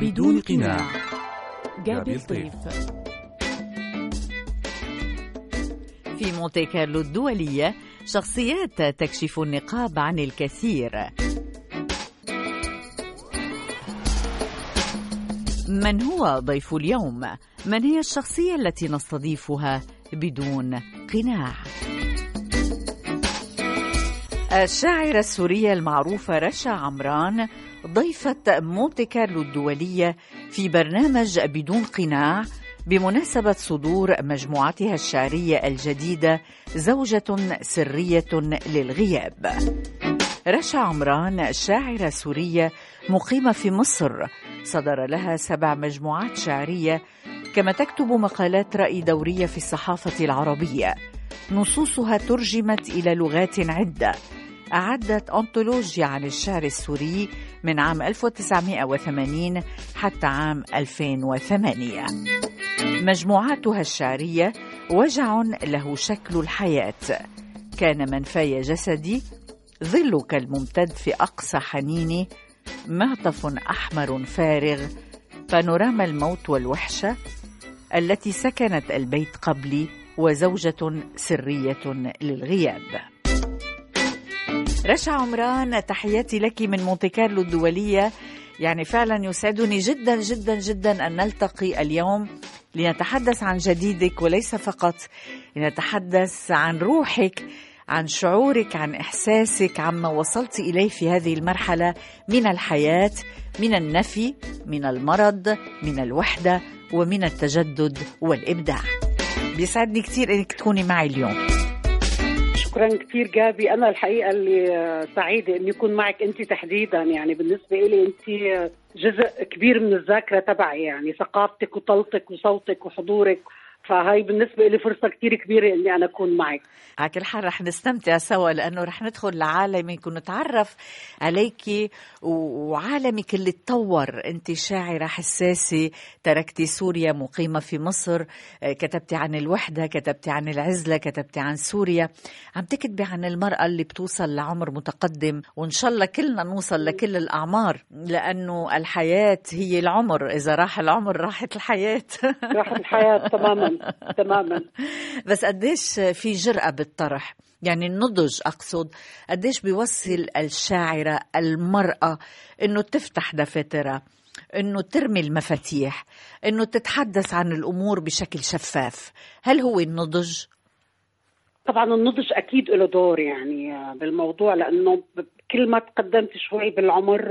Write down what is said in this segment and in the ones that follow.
بدون قناع. جابي الطيف في مونتي كارلو الدولية شخصيات تكشف النقاب عن الكثير. من هو ضيف اليوم؟ من هي الشخصية التي نستضيفها بدون قناع؟ الشاعرة السورية المعروفة رشا عمران ضيفة مونتي كارلو الدولية في برنامج بدون قناع بمناسبة صدور مجموعتها الشعرية الجديدة زوجة سرية للغياب. رشا عمران شاعرة سورية مقيمة في مصر. صدر لها سبع مجموعات شعرية كما تكتب مقالات رأي دورية في الصحافة العربية. نصوصها ترجمت إلى لغات عدة. أعدت أنطولوجيا عن الشعر السوري من عام 1980 حتى عام 2008 مجموعاتها الشعرية وجع له شكل الحياة. كان منفاي جسدي ظلك الممتد في أقصى حنيني معطف أحمر فارغ بانوراما الموت والوحشة التي سكنت البيت قبلي وزوجة سرية للغياب. رشا عمران تحياتي لك من مونتي كارلو الدولية. يعني فعلا يسعدني جدا جدا جدا أن نلتقي اليوم لنتحدث عن جديدك وليس فقط. لنتحدث عن روحك عن شعورك عن إحساسك عما وصلت إليه في هذه المرحلة من الحياة من النفي من المرض من الوحدة ومن التجدد والإبداع. بيسعدني كثير إنك تكوني معي اليوم. شكرا كثير جابي. أنا الحقيقة اللي سعيدة إني اكون معك أنت تحديدا. يعني بالنسبة لي أنت جزء كبير من الذاكرة تبعي. يعني ثقافتك وطلتك وصوتك وحضورك فهي بالنسبة لي فرصة كتير كبيرة إني أنا أكون معك. على كل حال رح نستمتع سوا لأنه رح ندخل لعالمك ونتعرف عليك وعالمك اللي تطور. أنت شاعرة حساسة تركتي سوريا مقيمة في مصر كتبتي عن الوحدة كتبتي عن العزلة كتبتي عن سوريا. عم تكتبي عن المرأة اللي بتوصل لعمر متقدم وإن شاء الله كلنا نوصل لكل الأعمار لأنه الحياة هي العمر. إذا راح العمر راحت الحياة. راحت الحياة تماما. تماما. بس قديش في جرأة بالطرح؟ يعني النضج أقصد قديش بيوصل الشاعرة المرأة إنه تفتح دفاترها إنه ترمي المفاتيح إنه تتحدث عن الأمور بشكل شفاف. هل هو النضج؟ طبعا النضج أكيد له دور يعني بالموضوع لأنه كل ما تقدمت شوي بالعمر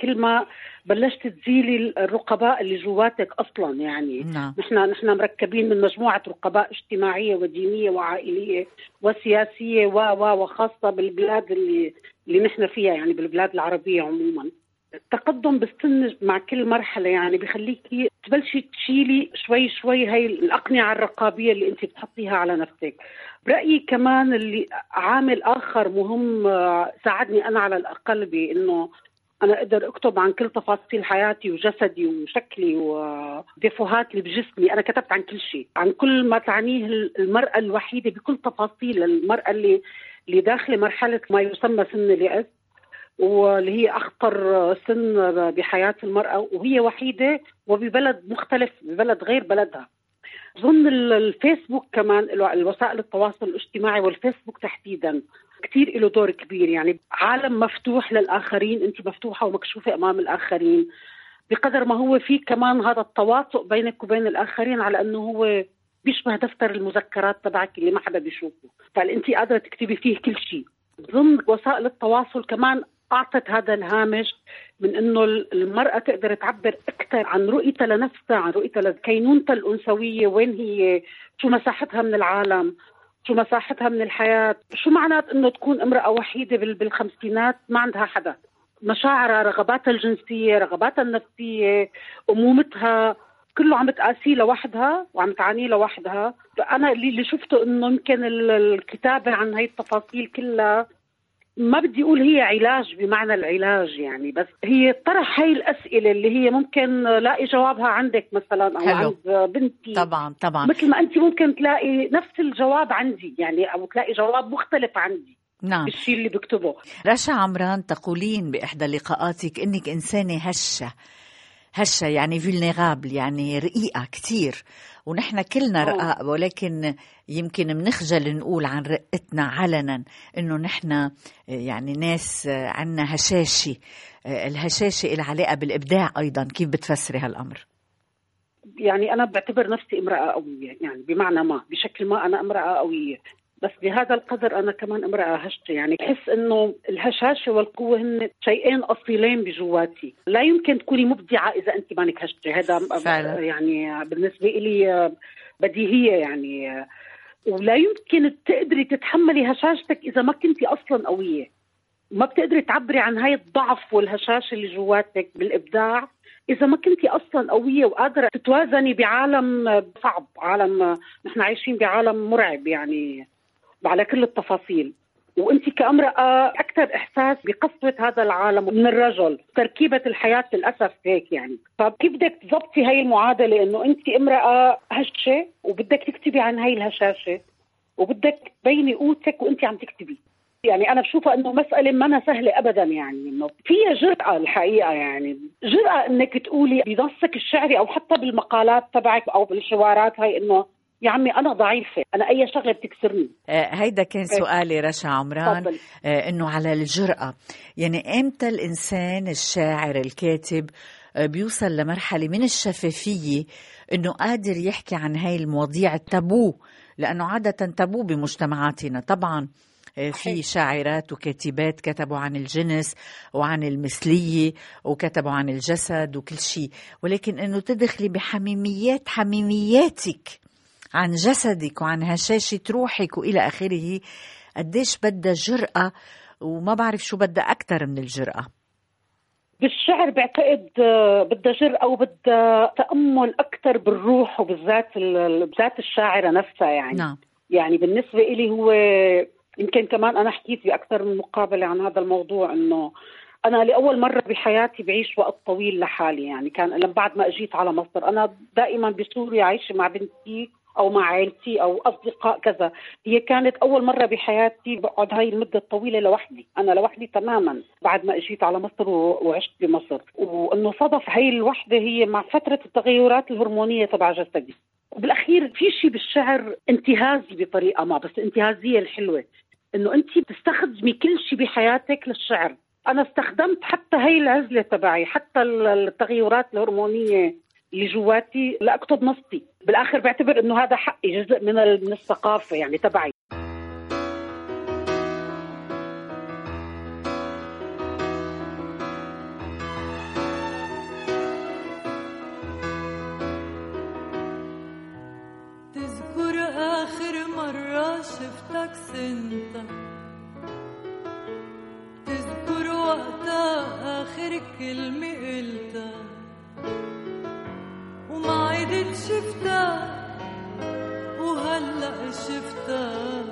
كل ما بلشت تزيلي الرقباء اللي جواتك أصلا يعني. نعم. نحن نحن مركبين من مجموعة رقباء اجتماعية ودينية وعائلية وسياسية و و وخاصة بالبلاد اللي اللي نحن فيها يعني بالبلاد العربية عموما. التقدم بالسن مع كل مرحلة يعني بخليكي تبلشي تشيلي شوي شوي هاي الأقنعة الرقابية اللي أنت بتحطيها على نفسك. برأيي كمان اللي عامل آخر مهم ساعدني أنا على الأقل بإنه أنا أقدر أكتب عن كل تفاصيل حياتي وجسدي وشكلي وديفوهات اللي بجسمي. أنا كتبت عن كل شيء عن كل ما تعنيه المرأة الوحيدة بكل تفاصيل. المرأة اللي اللي داخله مرحلة ما يسمى سن اليأس واللي هي أخطر سن بحياة المرأة وهي وحيدة وببلد مختلف ببلد غير بلدها. أظن الفيسبوك كمان الوسائل التواصل الاجتماعي والفيسبوك تحديدا. كثير له دور كبير. يعني عالم مفتوح للآخرين أنت مفتوحة ومكشوفة أمام الآخرين. بقدر ما هو في كمان هذا التواطؤ بينك وبين الآخرين على أنه هو بيشبه دفتر المذكرات تبعك اللي ما حدا بيشوفه. فانت قادرة تكتبي فيه كل شيء؟ ضمن وسائل التواصل كمان أعطت هذا الهامش من أنه المرأة تقدر تعبر أكثر عن رؤيتها لنفسها عن رؤيتها لكينونتها الأنثوية وين هي شو مساحتها من العالم. شو مساحتها من الحياة؟ شو معنات إنه تكون امرأة وحيدة بالخمسينات؟ ما عندها حدا. مشاعرها رغباتها الجنسية رغباتها النفسية أمومتها كله عم تقاسيه لوحدها وعم تعانيه لوحدها. فأنا اللي, شفته إنه يمكن الكتابة عن هي التفاصيل كلها ما بدي أقول هي علاج بمعنى العلاج يعني بس هي طرح هاي الأسئلة اللي هي ممكن لاقي جوابها عندك مثلا أو حلو. عند بنتي. طبعا طبعا. مثل ما أنت ممكن تلاقي نفس الجواب عندي يعني أو تلاقي جواب مختلف عندي نعم. بالشيء اللي بكتبه. رشا عمران تقولين بإحدى لقاءاتك إنك إنسانة هشة هشة يعني فيلنيرابل يعني رقيقة كتير. ونحن كلنا رقاق ولكن يمكن منخجل نقول عن رقتنا علنا إنه نحن يعني ناس عنا هشاشة الهشاشة لها علاقة بالإبداع أيضا. كيف بتفسري هالأمر؟ يعني أنا بعتبر نفسي امرأة قوية يعني بمعنى ما بشكل ما أنا امرأة قوية. بس بهذا القدر أنا كمان امرأة هشة يعني بحس إنه الهشاشة والقوة هن شيئين أصيلين بجواتي. لا يمكن تكوني مبدعة إذا أنت مانك هشة هذا فعلا. يعني بالنسبة لي بديهية يعني. ولا يمكن تقدري تتحملي هشاشتك إذا ما كنتي أصلا قوية. ما بتقدري تعبري عن هاي الضعف والهشاشة اللي جواتك بالإبداع. إذا ما كنتي أصلا قوية وقادرة تتوازني بعالم صعب عالم نحن عايشين بعالم مرعب يعني. على كل التفاصيل. وأنت كامرأة أكثر إحساس بقسوة هذا العالم من الرجل تركيبة الحياة للأسف هيك يعني. فكيف بدك تضبطي هاي المعادلة إنه أنت امرأة هشه وبدك تكتبي عن هاي الهشاشة؟ وبدك تبيني قوتك وأنت عم تكتبي. يعني أنا بشوفها إنه مسألة ما سهلة ابدا يعني. إنه فيها جرأة الحقيقة يعني. جرأة إنك تقولي بنصك الشعري أو حتى بالمقالات تبعك أو بالحوارات هاي إنه يا عمي أنا ضعيفة. أنا أي شغلة بتكسرني. آه هيدا كان إيه. سؤالي رشا عمران. آه إنه على الجرأة. يعني إمتى الإنسان الشاعر الكاتب آه بيوصل لمرحلة من الشفافية إنه قادر يحكي عن هاي المواضيع التابو؟ لأنه عادة تابو بمجتمعاتنا. طبعا في شاعرات وكاتبات كتبوا عن الجنس وعن المثلية وكتبوا عن الجسد وكل شيء. ولكن أنه تدخلي بحميميات حميمياتك. عن جسدك وعن هشاشة روحك وإلى آخره قديش بدها جرأة وما بعرف شو بدها أكثر من الجرأة. بالشعر بعتقد آه، بدها جرأة وبدها تأمل أكثر بالروح وبالذات بذات الشاعرة نفسها يعني. نعم. يعني بالنسبة إلي هو يمكن كمان أنا حكيت بأكثر من مقابلة عن هذا الموضوع إنه أنا لأول مرة بحياتي بعيش وقت طويل لحالي يعني. كان لما بعد ما أجيت على مصر أنا دائما بسوريا عايشة مع بنتي أو مع عائلتي أو أصدقاء كذا. هي كانت أول مرة بحياتي بقعد هاي المدة الطويلة لوحدي. أنا لوحدي تماما بعد ما إجيت على مصر وعشت بمصر. وإنه صدف هاي الوحدة هي مع فترة التغيرات الهرمونية تبع جسدي. وبالأخير في شيء بالشعر انتهازي بطريقة ما بس الانتهازيه الحلوة. إنه أنت بتستخدمي كل شيء بحياتك للشعر. أنا استخدمت حتى هي العزلة تبعي حتى التغيرات الهرمونية. اللي جواتي لاكتب نصي بالآخر بعتبر إنه هذا حقي جزء من من الثقافة يعني تبعي. تذكر آخر مرة شفتك سنتك تذكر وقتها آخر كلمة قلتها. وما عدت شفتها وهلأ شفتها.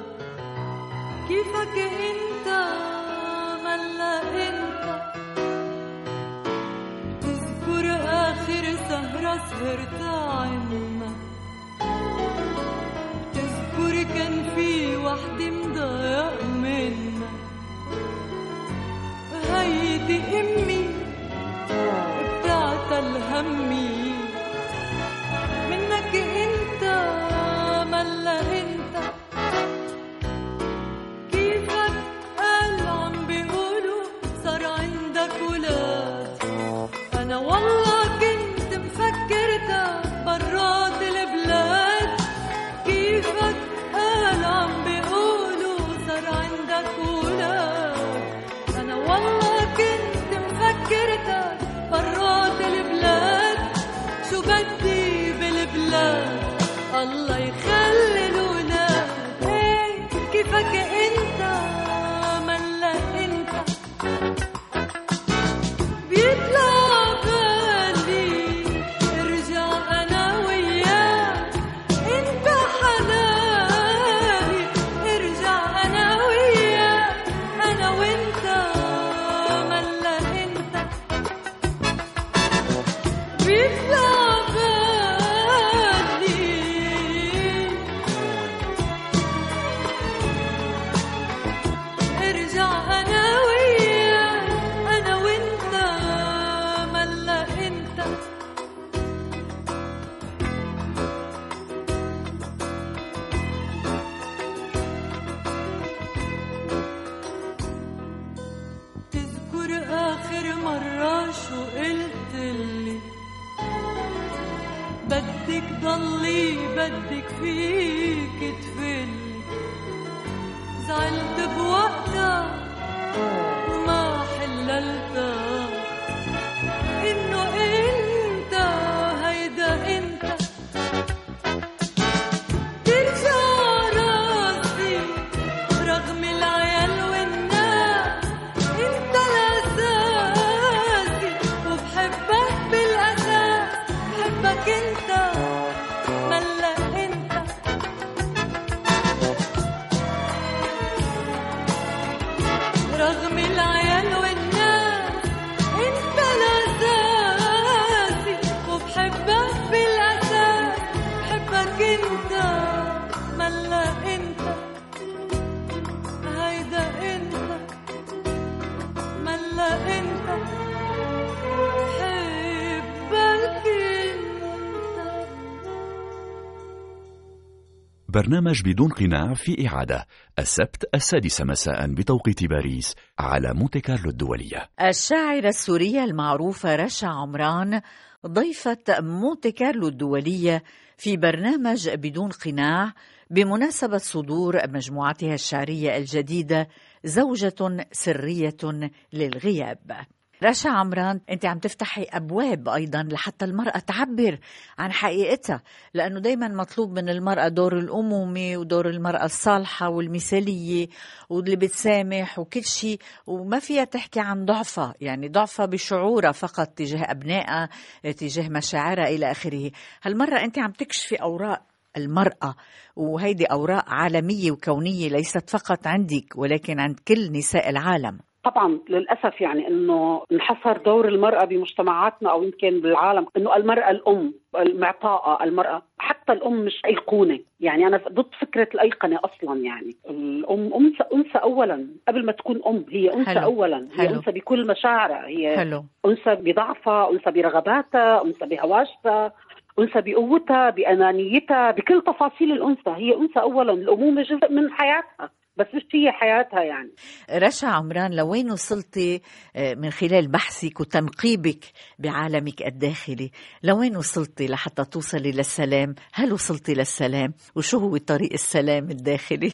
كيفك انت؟ ملا انت. تذكر آخر سهرة سهرتها عنا. تذكر كان في وحدة مضايق منا. هيدي أمي بتاعت الهمي بدك ضلي بدك فيك تفلي زعلت بوقتها وما حللتها. إنه انت برنامج بدون قناع في إعادة. السبت السادسة مساء بتوقيت باريس على مونتي كارلو الدولية. الشاعرة السورية المعروفة رشا عمران ضيفة مونتي كارلو الدولية في برنامج بدون قناع بمناسبة صدور مجموعتها الشعرية الجديدة زوجة سرية للغياب. رشا عمران انت عم تفتحي أبواب أيضا لحتى المرأة تعبر عن حقيقتها لأنه دائما مطلوب من المرأة دور الأمومة ودور المرأة الصالحة والمثالية واللي بتسامح وكل شيء وما فيها تحكي عن ضعفها يعني ضعفها بشعورها فقط تجاه أبنائها تجاه مشاعرها إلى آخره. هالمرة أنت عم تكشفي أوراق المرأة وهيدي أوراق عالمية وكونية ليست فقط عندك ولكن عند كل نساء العالم. طبعا للأسف يعني إنه انحصر دور المرأة بمجتمعاتنا أو يمكن بالعالم إنه المرأة الأم المعطاءة المرأة حتى الأم مش أيقونة. يعني أنا ضد فكرة الأيقنة أصلا يعني. الأم أنثى أنثى اولا. قبل ما تكون أم هي أنثى. اولا. هي. أنثى بكل مشاعرها. هي حلو. أنثى بضعفها أنثى برغباتها أنثى بهواجسها أنثى بقوتها بأنانيتها بكل تفاصيل الأنثى. هي أنثى اولا الأمومة جزء من حياتها. بس مش هي حياتها يعني. رشا عمران لوين وصلتي آه، من خلال بحثك وتنقيبك بعالمك الداخلي لوين وصلتي لحتى توصلي للسلام هل وصلتي للسلام وشو هو طريق السلام الداخلي؟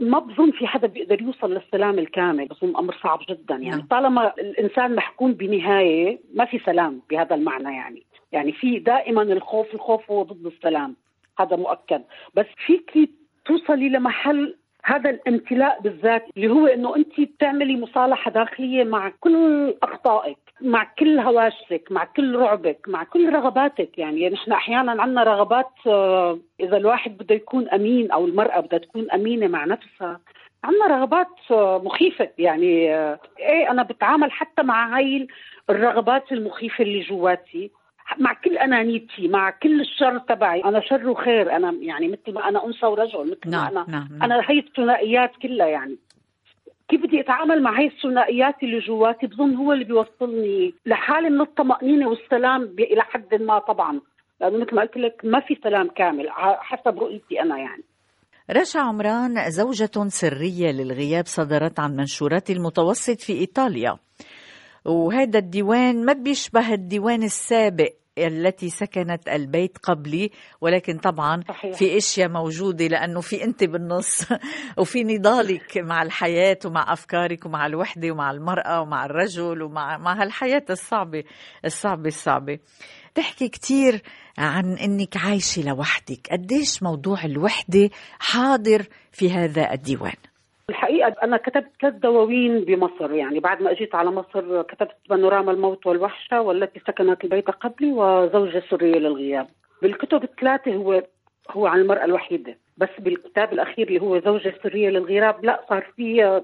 ما بظن في حدا بيقدر يوصل للسلام الكامل بظن أمر صعب جدا يعني. نعم. طالما الإنسان محكوم بنهاية ما في سلام بهذا المعنى يعني. يعني في دائما الخوف الخوف هو ضد السلام هذا مؤكد. بس فيك توصلي لمحل هذا الامتلاء بالذات اللي هو إنه أنت بتعملي مصالحة داخلية مع كل أخطائك مع كل هواجسك مع كل رعبك مع كل رغباتك. يعني نحن أحيانا عندنا رغبات آه، إذا الواحد بده يكون أمين أو المرأة بدها تكون أمينة مع نفسها عندنا رغبات آه، مخيفة. يعني آه، إيه أنا بتعامل حتى مع هاي الرغبات المخيفة اللي جواتي. مع كل أنانيتي مع كل الشر تبعي. أنا شر وخير. أنا يعني مثل ما أنا أنثى ورجل مثل ما نعم أنا نعم, نعم. أنا هي الثنائيات كلها يعني. كيف بدي أتعامل مع هي الثنائيات اللي جواتي؟ بظن هو اللي بيوصلني لحالة من الطمأنينة والسلام ب- إلى حد ما طبعا. لأنه مثل ما قلت لك ما في سلام كامل حسب رؤيتي أنا يعني. رشا عمران زوجة سرية للغياب صدرت عن منشورات المتوسط في إيطاليا. وهذا الديوان ما بيشبه الديوان السابق. التي سكنت البيت قبلي ولكن طبعا صحيح. في أشياء موجودة لأنه في أنت بالنص وفي نضالك مع الحياة ومع أفكارك ومع الوحدة ومع المرأة ومع الرجل ومع مع هالحياة الصعبة الصعبة الصعبة. تحكي كتير عن إنك عايشة لوحدك. قديش موضوع الوحدة حاضر في هذا الديوان؟ الحقيقة أنا كتبت ثلاث دواوين بمصر يعني بعد ما أجيت على مصر كتبت بانوراما الموت والوحشة والتي سكنت البيت قبلي وزوجة سرية للغياب. بالكتب الثلاثة هو هو عن المرأة الوحيدة بس بالكتاب الأخير اللي هو زوجة سرية للغياب لا صار في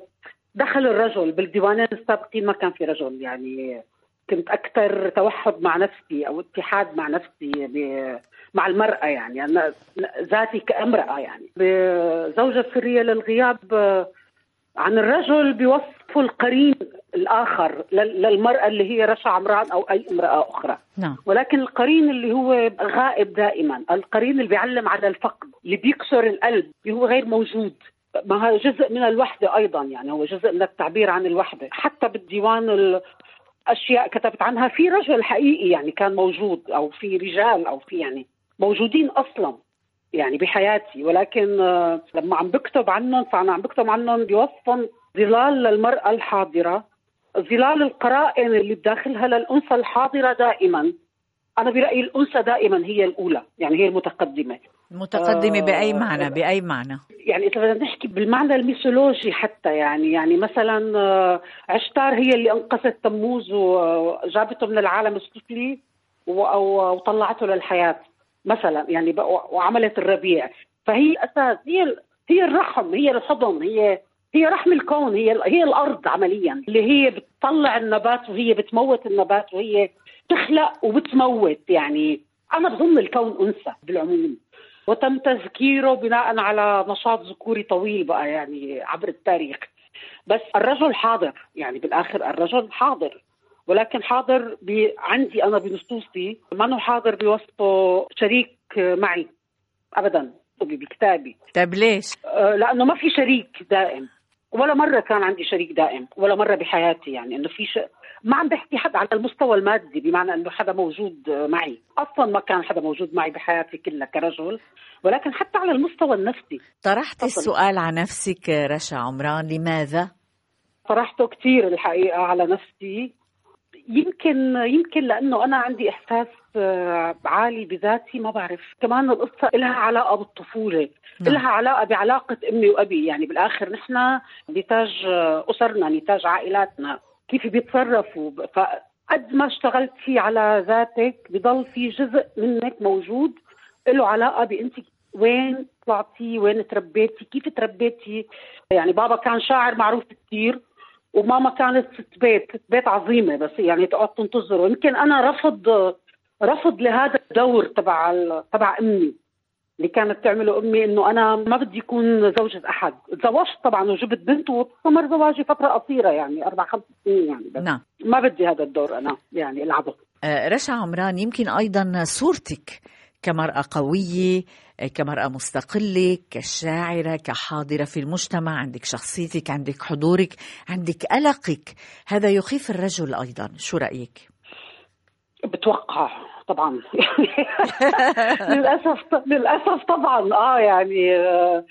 دخل الرجل بالديوانين السابقين ما كان في رجل يعني كنت أكثر توحد مع نفسي أو اتحاد مع نفسي ب- مع المرأة يعني. أنا ذاتي كامرأة يعني. بزوجة سرية للغياب عن الرجل بيوصفوا القرين الآخر لل- للمرأة اللي هي رشا عمران أو أي امرأة أخرى. نعم. ولكن القرين اللي هو غائب دائما القرين اللي بيعلم على الفقد اللي بيكسر القلب اللي هو غير موجود. ما هو جزء من الوحدة أيضا يعني هو جزء من التعبير عن الوحدة. حتى بالديوان ال- أشياء كتبت عنها في رجل حقيقي يعني كان موجود أو في رجال أو في يعني موجودين أصلا يعني بحياتي. ولكن آه، لما عم بكتب عنهم فأنا عم بكتب عنهم بوصفهم ظلال للمرأة الحاضرة ظلال القرائن اللي بداخلها للأنثى الحاضرة دائما. أنا برأيي الأنثى دائما هي الأولى يعني هي المتقدمة. متقدمة آه، بأي معنى بأي معنى؟ يعني إذا بدنا نحكي بالمعنى الميثولوجي حتى يعني يعني مثلا آه، عشتار هي اللي أنقذت تموز وجابته من العالم السفلي وطلعته للحياة مثلا يعني وعملت الربيع. فهي أساس هي هي الرحم هي الحضن هي هي رحم الكون هي هي الأرض عمليا اللي هي بتطلع النبات وهي بتموت النبات وهي تخلق وبتموت يعني. أنا بظن الكون أنثى بالعموم. وتم تذكيره بناء على نشاط ذكوري طويل بقى يعني عبر التاريخ. بس الرجل حاضر يعني بالآخر الرجل حاضر. ولكن حاضر ب... عندي أنا بنصوصي ما حاضر بوصفه شريك معي. ابدا بكتابي. طيب ليش؟ آه، لأنه ما في شريك دائم. ولا مرة كان عندي شريك دائم ولا مرة بحياتي يعني إنه في ش... ما عم بحكي حد على المستوى المادي بمعنى إنه حدا موجود معي أصلا ما كان حدا موجود معي بحياتي كلها كرجل ولكن حتى على المستوى النفسي طرحت. السؤال على نفسك رشا عمران لماذا؟ طرحته كثير الحقيقة على نفسي يمكن يمكن لأنه أنا عندي إحساس آه، عالي بذاتي ما بعرف كمان القصة لها علاقة بالطفولة نعم. لها علاقة بعلاقة أمي وأبي يعني بالآخر نحن نتاج آه، أسرنا نتاج عائلاتنا كيف بيتصرفوا. فقد ما اشتغلتي على ذاتك بضل في جزء منك موجود له علاقة بأنت وين طلعتي وين تربيتي كيف تربيتي. يعني بابا كان شاعر معروف كثير وماما كانت ست بيت ست بيت عظيمة بس يعني تقعد تنتظر ويمكن أنا رفض رفض لهذا الدور تبع تبع أمي. اللي كانت تعمله أمي إنه أنا ما بدي اكون زوجة أحد، تزوجت طبعا وجبت بنت واستمر زواجي فترة قصيرة يعني أربع خمس سنين يعني بس. نعم. ما بدي هذا الدور أنا يعني العبه آه، رشا عمران يمكن أيضا صورتك كمرأة قوية آه، كمرأة مستقلة كشاعرة كحاضرة في المجتمع عندك شخصيتك عندك حضورك عندك قلقك هذا يخيف الرجل أيضا. شو رأيك؟ بتوقع. طبعا. للأسف للأسف طبعا. آه يعني آه،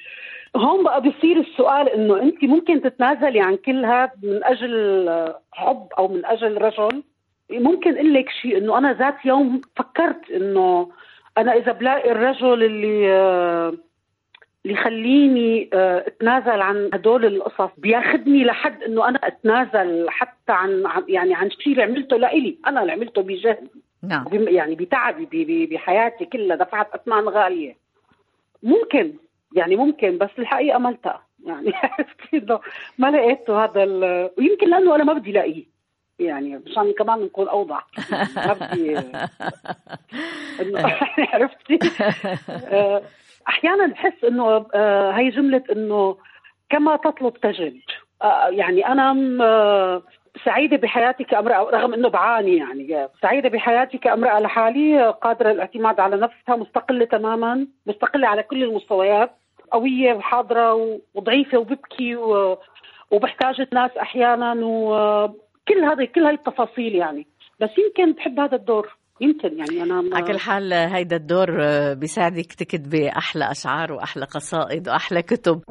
هون بقى بيصير السؤال إنه أنت ممكن تتنازلي عن كل هذا من أجل حب أو من أجل رجل. ممكن أقول لك شيء إنه أنا ذات يوم فكرت إنه أنا إذا بلاقي الرجل اللي آه، اللي يخليني آه، أتنازل عن هدول القصص بياخذني لحد إنه أنا أتنازل حتى عن- يعني عن شيء اللي عملته لإلي. أنا اللي عملته بجهدي. نعم. يعني بتعبي بحياتي كلها دفعت أثمان غالية. ممكن يعني ممكن بس الحقيقة ما التقى يعني عرفتي إنه ما لقيته هذا ال- ويمكن لأنه أنا ما بدي لاقيه يعني مشان كمان نكون أوضح. ما بدي انه عرفتي؟ آه، أحيانا بحس إنه آه، هي جملة إنه كما تطلب تجد. آه، يعني أنا سعيدة بحياتي كامرأة رغم أنه بعاني يعني سعيدة بحياتي كامرأة لحالي قادرة الاعتماد على نفسها مستقلة تماما مستقلة على كل المستويات قوية وحاضرة وضعيفة وببكي و- وبحتاج الناس أحيانا وكل هذه كل هاي التفاصيل يعني. بس يمكن بحب هذا الدور يمكن يعني أنا ما- على كل حال هيدا الدور بيساعدك تكتبي أحلى أشعار وأحلى قصائد وأحلى كتب.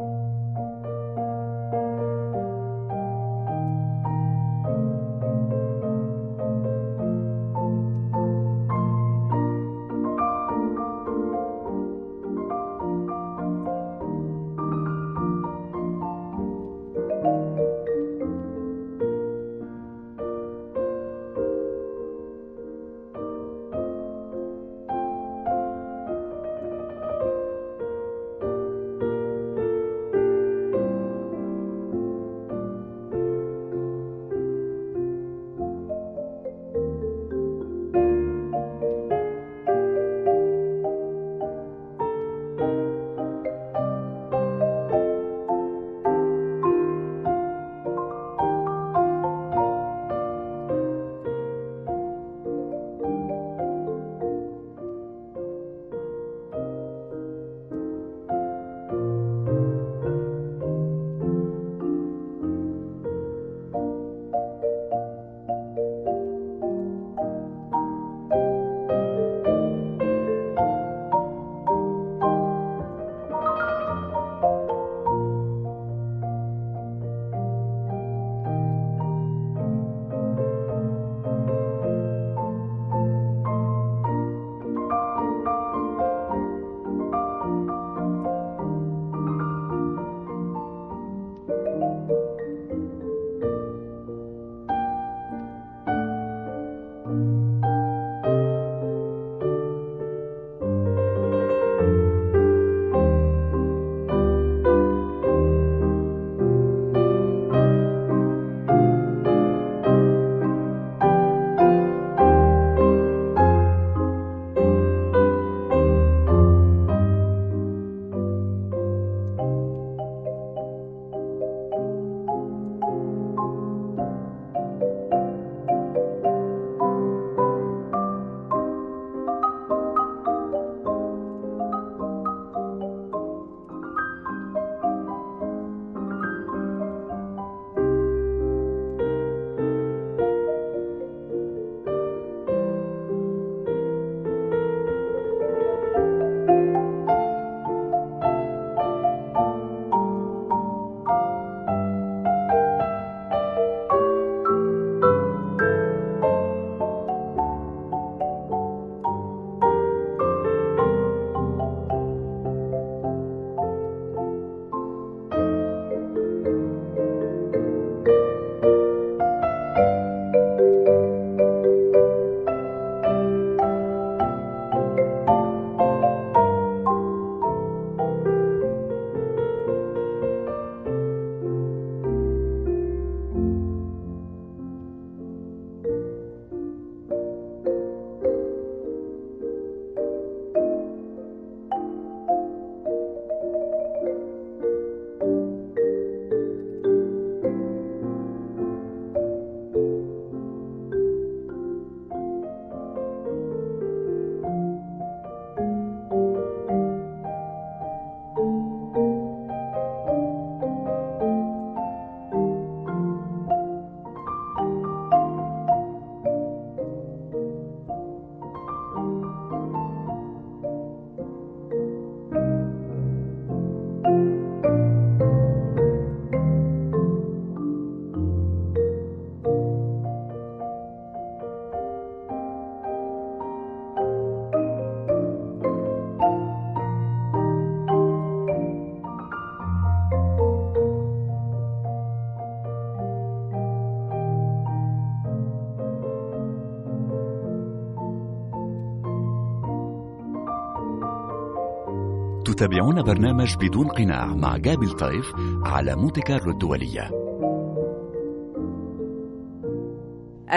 تتابعون برنامج بدون قناع مع جابل طيف على مونتي كارلو الدولية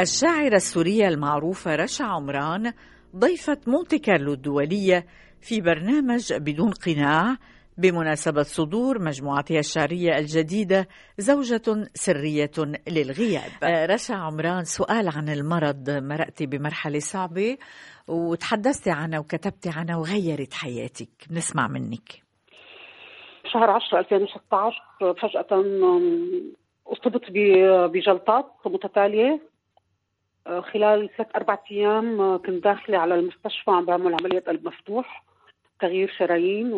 الشاعرة السورية المعروفة رشا عمران ضيفة مونتي كارلو الدولية في برنامج بدون قناع بمناسبة صدور مجموعتها الشعرية الجديدة زوجة سرية للغياب. آه، رشا عمران سؤال عن المرض. مرقتي بمرحلة صعبة وتحدثتي عنها وكتبتي عنها وغيرت حياتك. بنسمع منك. شهر 10 2016 فجأة أصبت بجلطات متتالية. أه، خلال ثلاث أربع أيام أه، كنت داخلة على المستشفى عم بعمل عملية قلب مفتوح تغيير شرايين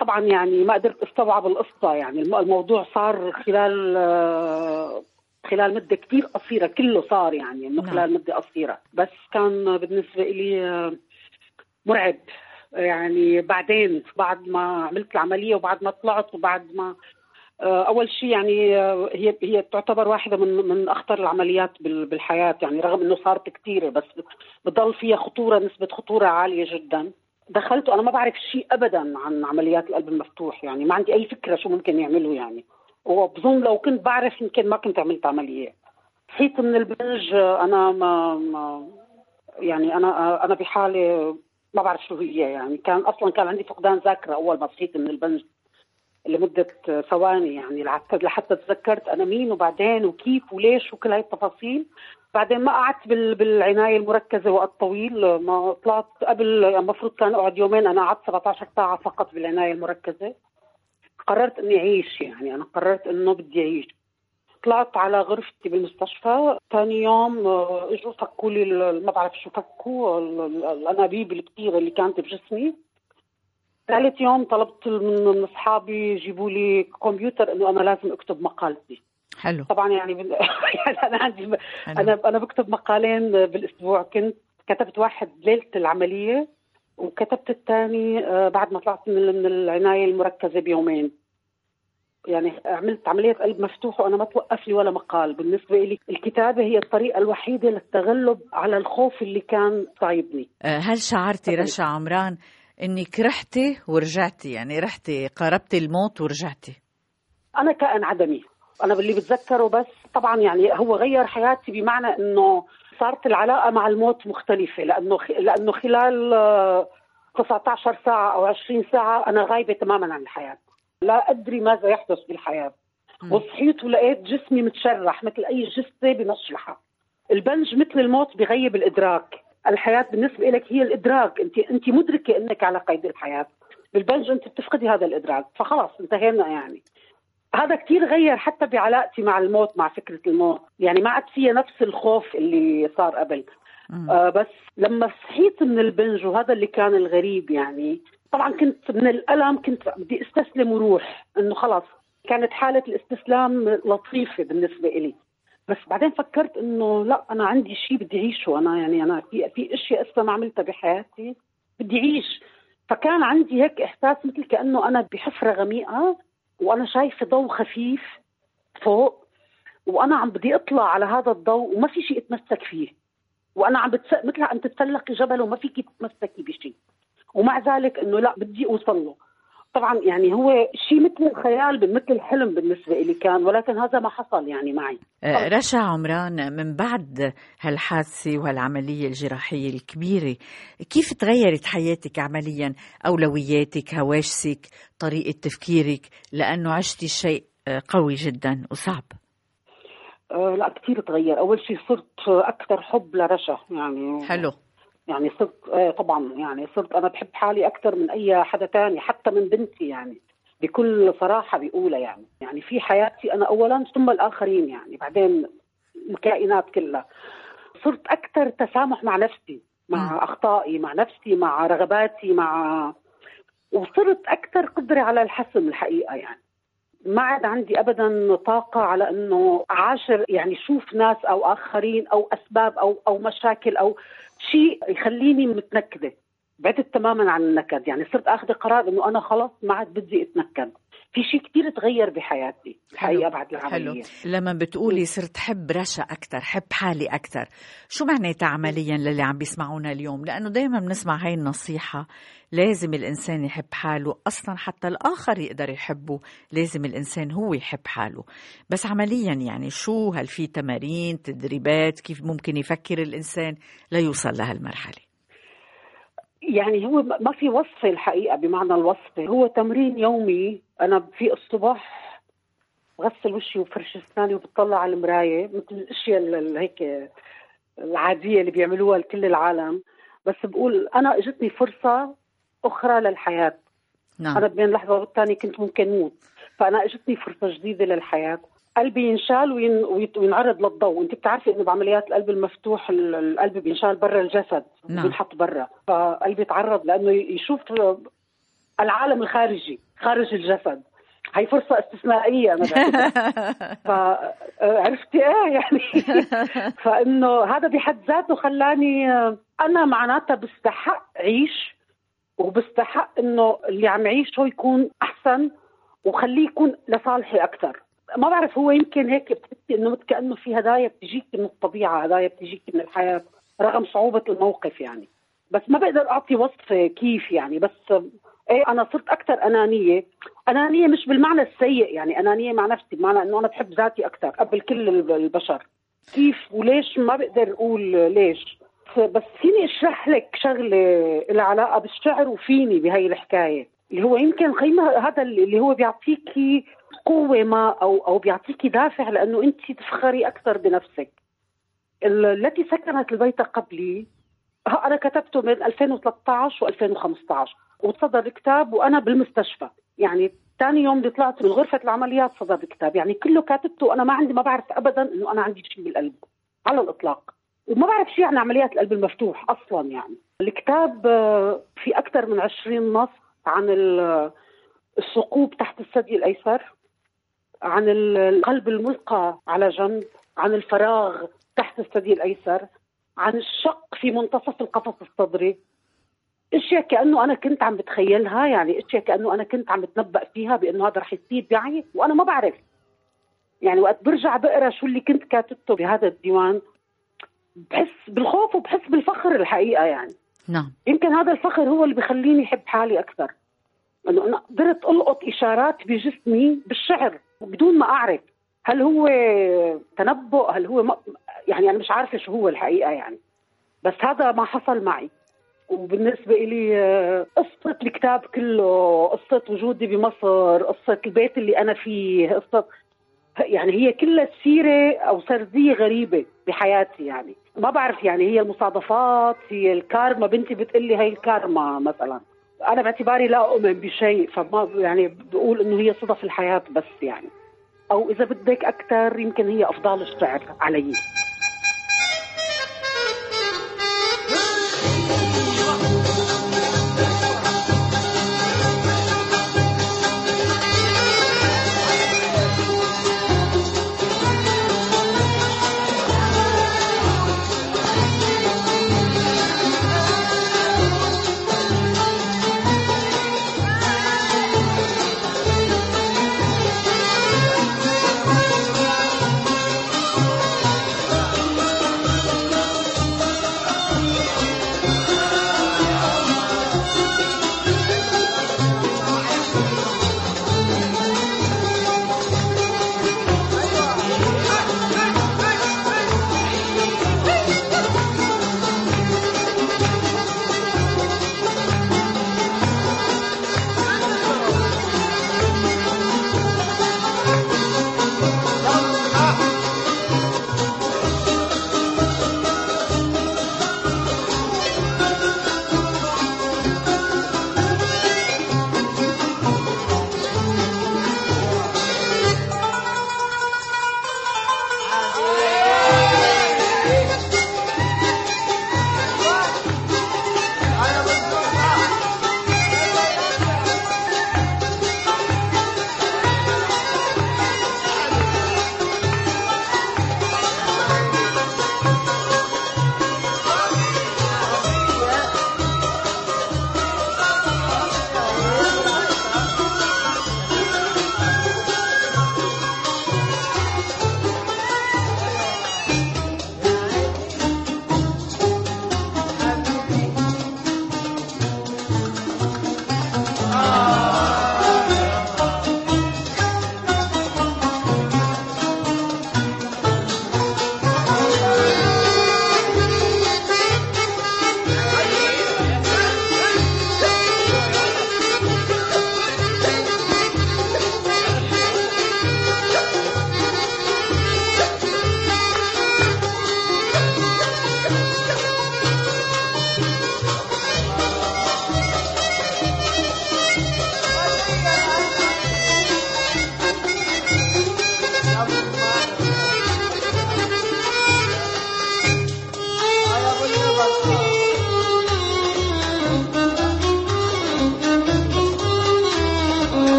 وطبعا يعني ما قدرت استوعب القصة يعني. الم- الموضوع صار خلال أه، خلال مدة كثير قصيرة كله صار يعني إنه نعم. خلال مدة قصيرة. بس كان بالنسبة لي أه، مرعب يعني. بعدين بعد ما عملت العملية وبعد ما طلعت وبعد ما آه، أول شيء يعني آه، هي هي تعتبر واحدة من من أخطر العمليات بال- بالحياة يعني رغم إنه صارت كثيره بس بضل فيها خطورة نسبة خطورة عالية جدا. دخلت وأنا ما بعرف شيء ابدا عن عمليات القلب المفتوح يعني ما عندي أي فكرة شو ممكن يعملوا يعني. وبظن لو كنت بعرف يمكن ما كنت عملت عملية. صحيت من البنج أنا ما, ما يعني أنا أنا بحاله ما بعرف شو هي يعني. كان أصلا كان عندي فقدان ذاكرة أول ما صحيت من البنج لمدة ثواني يعني لحتى لحتى تذكرت أنا مين وبعدين وكيف وليش وكل هاي التفاصيل. بعدين ما قعدت بال- بالعناية المركزة وقت طويل ما طلعت قبل المفروض كان أقعد يومين أنا قعدت 17 ساعة فقط بالعناية المركزة. قررت إني أعيش يعني أنا قررت إنه بدي أعيش. طلعت على غرفتي بالمستشفى ثاني يوم آه، إجوا فكوا لي ما بعرف شو فكوا ال- ال- الأنابيب الكثيره اللي كانت بجسمي. ثالث يوم طلبت من أصحابي يجيبوا لي كمبيوتر إنه أنا لازم أكتب مقالتي. حلو. طبعا يعني, بال... يعني أنا عندي حلو. أنا أنا بكتب مقالين بالأسبوع. كنت كتبت واحد ليلة العملية وكتبت الثاني آه، بعد ما طلعت من العناية المركزة بيومين. يعني عملت عملية قلب مفتوح وأنا ما توقف لي ولا مقال. بالنسبة لي الكتابة هي الطريقة الوحيدة للتغلب على الخوف اللي كان صايبني. آه، هل شعرتي. رشا عمران إنك رحتي ورجعتي؟ يعني رحتي قاربتي الموت ورجعتي؟ أنا كائن عدمي. أنا باللي بتذكره بس. طبعا يعني هو غير حياتي بمعنى إنه صارت العلاقة مع الموت مختلفة لأنه لأنه خلال آه، 19 ساعة أو 20 ساعة أنا غايبة تماما عن الحياة. لا أدري ماذا يحدث بالحياة. وصحيت ولقيت جسمي متشرح مثل أي جثة بمشرحه البنج مثل الموت بغيب الإدراك. الحياة بالنسبة لك هي الإدراك. أنت أنت مدركة إنك على قيد الحياة. بالبنج أنت بتفقدي هذا الإدراك. فخلاص انتهينا يعني. هذا كثير غير حتى بعلاقتي مع الموت مع فكرة الموت. يعني ما عاد فيها نفس الخوف اللي صار قبل. آه بس لما صحيت من البنج وهذا اللي كان الغريب يعني طبعا كنت من الألم كنت بدي أستسلم وروح. إنه خلاص كانت حالة الاستسلام لطيفة بالنسبة إلي. بس بعدين فكرت إنه لا أنا عندي شيء بدي اعيشه أنا يعني أنا في في أشياء لسه ما عملتها بحياتي بدي اعيش فكان عندي هيك إحساس مثل كأنه أنا بحفرة غميقة. وأنا شايفة ضوء خفيف فوق وأنا عم بدي أطلع على هذا الضوء وما في شيء أتمسك فيه. وأنا عم بتس... مثل عم تتسلقي جبل وما فيك تتمسكي بشيء. ومع ذلك إنه لا بدي أوصل له. طبعا يعني هو شيء مثل الخيال مثل الحلم بالنسبة لي كان ولكن هذا ما حصل يعني معي. آه، رشا عمران من بعد هالحادثة وهالعملية الجراحية الكبيرة كيف تغيرت حياتك عمليا؟ أولوياتك هواجسك طريقة تفكيرك؟ لأنه عشتي شيء آه، قوي جدا وصعب. أه لا كثير تغير. أول شيء صرت أكثر حب لرشا يعني. حلو. يعني صرت آه طبعا يعني صرت أنا بحب حالي أكثر من أي حدا تاني حتى من بنتي يعني بكل صراحة بيقولها يعني. يعني في حياتي أنا اولا ثم الآخرين يعني بعدين الكائنات كلها. صرت أكثر تسامح مع نفسي مع. أخطائي مع نفسي مع رغباتي مع وصرت أكثر قدرة على الحسم الحقيقة يعني. ما عاد عندي ابدا طاقة على إنه أعاشر يعني شوف ناس أو آخرين أو أسباب أو أو مشاكل أو شيء يخليني متنكدة. بعدت تماما عن النكد. يعني صرت آخذ قرار إنه أنا خلص ما عاد بدي أتنكد. في شيء كتير تغير بحياتي الحقيقة بعد حلو. العملية لما بتقولي صرت حب رشا أكثر حب حالي أكثر شو معناتها عمليا للي عم بيسمعونا اليوم؟ لأنه دايما بنسمع هاي النصيحة لازم الإنسان يحب حاله أصلا حتى الآخر يقدر يحبه لازم الإنسان هو يحب حاله. بس عمليا يعني شو هل في تمارين تدريبات كيف ممكن يفكر الإنسان ليوصل لهالمرحلة؟ يعني هو ما في وصفة الحقيقة بمعنى الوصفة هو تمرين يومي أنا في الصبح بغسل وشي وفرش أسناني وبطلع على المراية مثل الأشياء ال- هيك العادية اللي بيعملوها لكل العالم. بس بقول أنا إجتني فرصة أخرى للحياة. أنا نعم بين لحظة والثانيه كنت ممكن موت. فأنا إجتني فرصة جديدة للحياة. قلبي ينشال وين- وينعرض للضوء. أنت بتعرفي إنه بعمليات القلب المفتوح ال- القلب بينشال برا الجسد. نعم. بينحط برا. فقلبي يتعرض لأنه يشوف العالم الخارجي خارج الجسد. هي فرصة استثنائية أنا. فعرفتي إيه يعني. فإنه هذا بحد ذاته خلاني أنا معناتها بستحق عيش وبستحق إنه اللي عم عيشه يكون أحسن وخليه يكون لصالحي أكثر ما بعرف هو يمكن هيك بتحسي إنه مثل كأنه في هدايا بتجيك من الطبيعة هدايا بتجيك من الحياة رغم صعوبة الموقف يعني. بس ما بقدر أعطي وصفة كيف يعني بس إيه أنا صرت أكثر أنانية. أنانية مش بالمعنى السيء يعني أنانية مع نفسي بمعنى إنه أنا بحب ذاتي أكثر قبل كل البشر. كيف وليش ما بقدر أقول ليش؟ بس فيني أشرح لك شغلة لها علاقة بالشعر وفيني بهي الحكاية. اللي هو يمكن قيمة هذا اللي هو بيعطيكي قوة ما أو أو بيعطيكي دافع لأنه أنت تفخري أكثر بنفسك. ال- التي سكنت البيت قبلي ها أنا كتبته بين 2013 و2015 وتصدر الكتاب وأنا بالمستشفى. يعني ثاني يوم اللي طلعت من غرفة العمليات صدر الكتاب. يعني كله كاتبته وأنا ما عندي ما بعرف أبدا إنه أنا عندي شيء بالقلب على الإطلاق. وما بعرف شيء عن عمليات القلب المفتوح أصلا يعني. الكتاب آه، في أكثر من 20 نص عن ال- الثقوب تحت الثدي الأيسر عن ال- القلب الملقى على جنب عن الفراغ تحت الثدي الأيسر عن الشق في منتصف القفص الصدري. أشياء كأنه أنا كنت عم بتخيلها يعني أشياء كأنه أنا كنت عم بتنبأ فيها بأنه هذا رح يصير معي وأنا ما بعرف. يعني وقت برجع بقرا شو اللي كنت كاتبته بهذا الديوان بحس بالخوف وبحس بالفخر الحقيقة يعني. نعم. يمكن هذا الفخر هو اللي بخليني أحب حالي أكثر. إنه أنا قدرت ألقط إشارات بجسمي بالشعر بدون ما أعرف هل هو تنبؤ هل هو ما يعني أنا مش عارفة شو هو الحقيقة يعني. بس هذا ما حصل معي. وبالنسبة إلي آه، قصة الكتاب كله قصة وجودي بمصر قصة البيت اللي أنا فيه قصة يعني هي كلها سيرة أو سردية غريبة بحياتي يعني. ما بعرف يعني هي المصادفات هي الكارما بنتي بتقلي هي الكارما مثلا. أنا باعتباري لا أؤمن بشيء فما يعني بقول إنه هي صدف الحياة بس يعني. أو إذا بدك أكثر يمكن هي أفضال الشعر علي.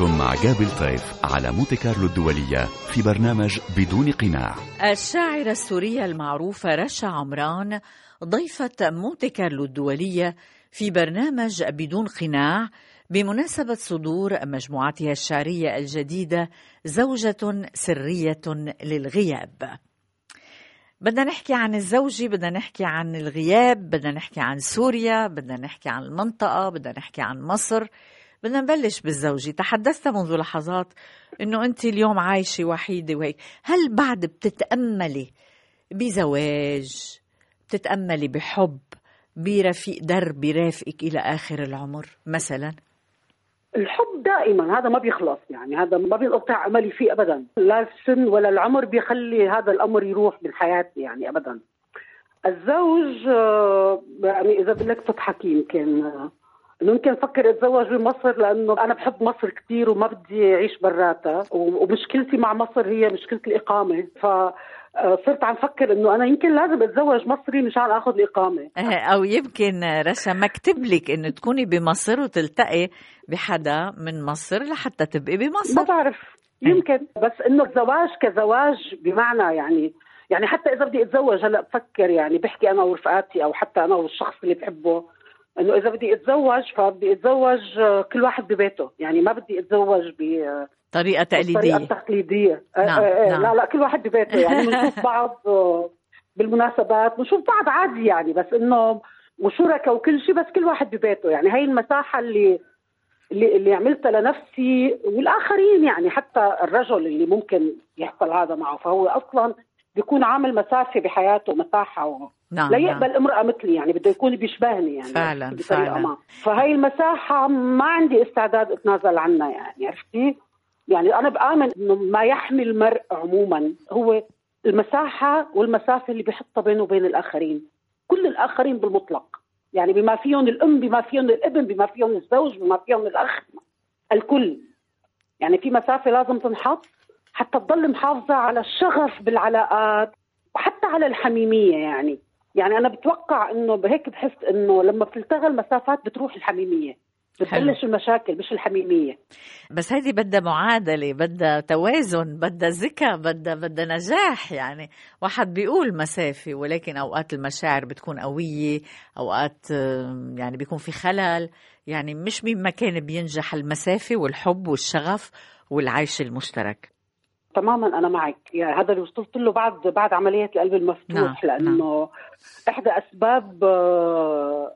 لازلتم مع جابل طيف على مونتي كارلو الدولية في برنامج بدون قناع. الشاعرة السورية المعروفة رشا عمران ضيفة مونتي كارلو الدولية في برنامج بدون قناع بمناسبة صدور مجموعتها الشعرية الجديدة زوجة سرية للغياب. بدنا نحكي عن الزوجة بدنا نحكي عن الغياب بدنا نحكي عن سوريا بدنا نحكي عن المنطقة بدنا نحكي عن مصر. بدنا نبلش بالزوجة تحدثت منذ لحظات إنه انت اليوم عايشة وحيدة وهيك. هل بعد بتتأملي بزواج بتتأملي بحب برفيق درب يرافقك إلى آخر العمر مثلا؟ الحب دائما هذا ما بيخلص يعني هذا ما بينقطع املي فيه ابدا. لا السن ولا العمر بيخلي هذا الأمر يروح من حياتي يعني ابدا. الزوج آه، يعني إذا بدك تضحكي يمكن آه، إنه يمكن أفكر أتزوج بمصر لأنه أنا بحب مصر كثير وما بدي أعيش براتها ومشكلتي مع مصر هي مشكلة الإقامة. ف آه، صرت عم فكر إنه أنا يمكن لازم أتزوج مصري مشان آخذ الإقامة. أو يمكن رشا مكتب لك إنه تكوني بمصر وتلتقي بحدا من مصر لحتى تبقي ما بمصر بعرف يمكن. بس إنه الزواج كزواج بمعنى يعني يعني حتى إذا بدي أتزوج هلأ بفكر يعني بحكي أنا ورفقاتي أو حتى أنا والشخص اللي بحبه. إنه إذا بدي أتزوج فبدي أتزوج آه، كل واحد ببيته. يعني ما بدي أتزوج ب طريقة الطريقة تقليدية. التقليدية آه، نعم، آه، آه، نعم. لا لا كل واحد ببيته. يعني بنشوف بعض آه، بالمناسبات بنشوف بعض عادي يعني بس إنه وشركاء وكل شيء بس كل واحد ببيته. يعني هي المساحة اللي اللي اللي عملتها لنفسي والآخرين يعني حتى الرجل اللي ممكن يحصل هذا معه فهو أصلا بيكون عامل مسافة بحياته مساحة و... نعم لا نعم. يقبل امرأة مثلي يعني بده يكون بيشبهني يعني فعلاً، فعلاً. ما فهي المساحة ما عندي استعداد أتنازل عنها يعني عرفتي؟ يعني أنا بآمن إنه ما يحمي المرء عموما هو المساحة والمسافة اللي بيحطها بينه وبين الآخرين كل الآخرين بالمطلق يعني بما فيهم الأم بما فيهم الابن بما فيهم الزوج بما فيهم الأخ الكل يعني في مسافة لازم تنحط حتى تضل محافظة على الشغف بالعلاقات وحتى على الحميمية يعني. يعني أنا بتوقع إنه هيك بحس إنه لما بتلتغى المسافات بتروح الحميمية. بتبلش المشاكل مش الحميمية. بس هيدي بدها معادلة بدها توازن بدها ذكاء بدها بدها نجاح يعني. واحد بيقول مسافة ولكن أوقات المشاعر بتكون قوية أوقات آه، يعني بيكون في خلل. يعني مش من مكان بينجح المسافة والحب والشغف والعيش المشترك. تماما أنا معك. يعني هذا اللي وصلت له بعد بعد عمليه القلب المفتوح نعم، لأنه إحدى أسباب آه،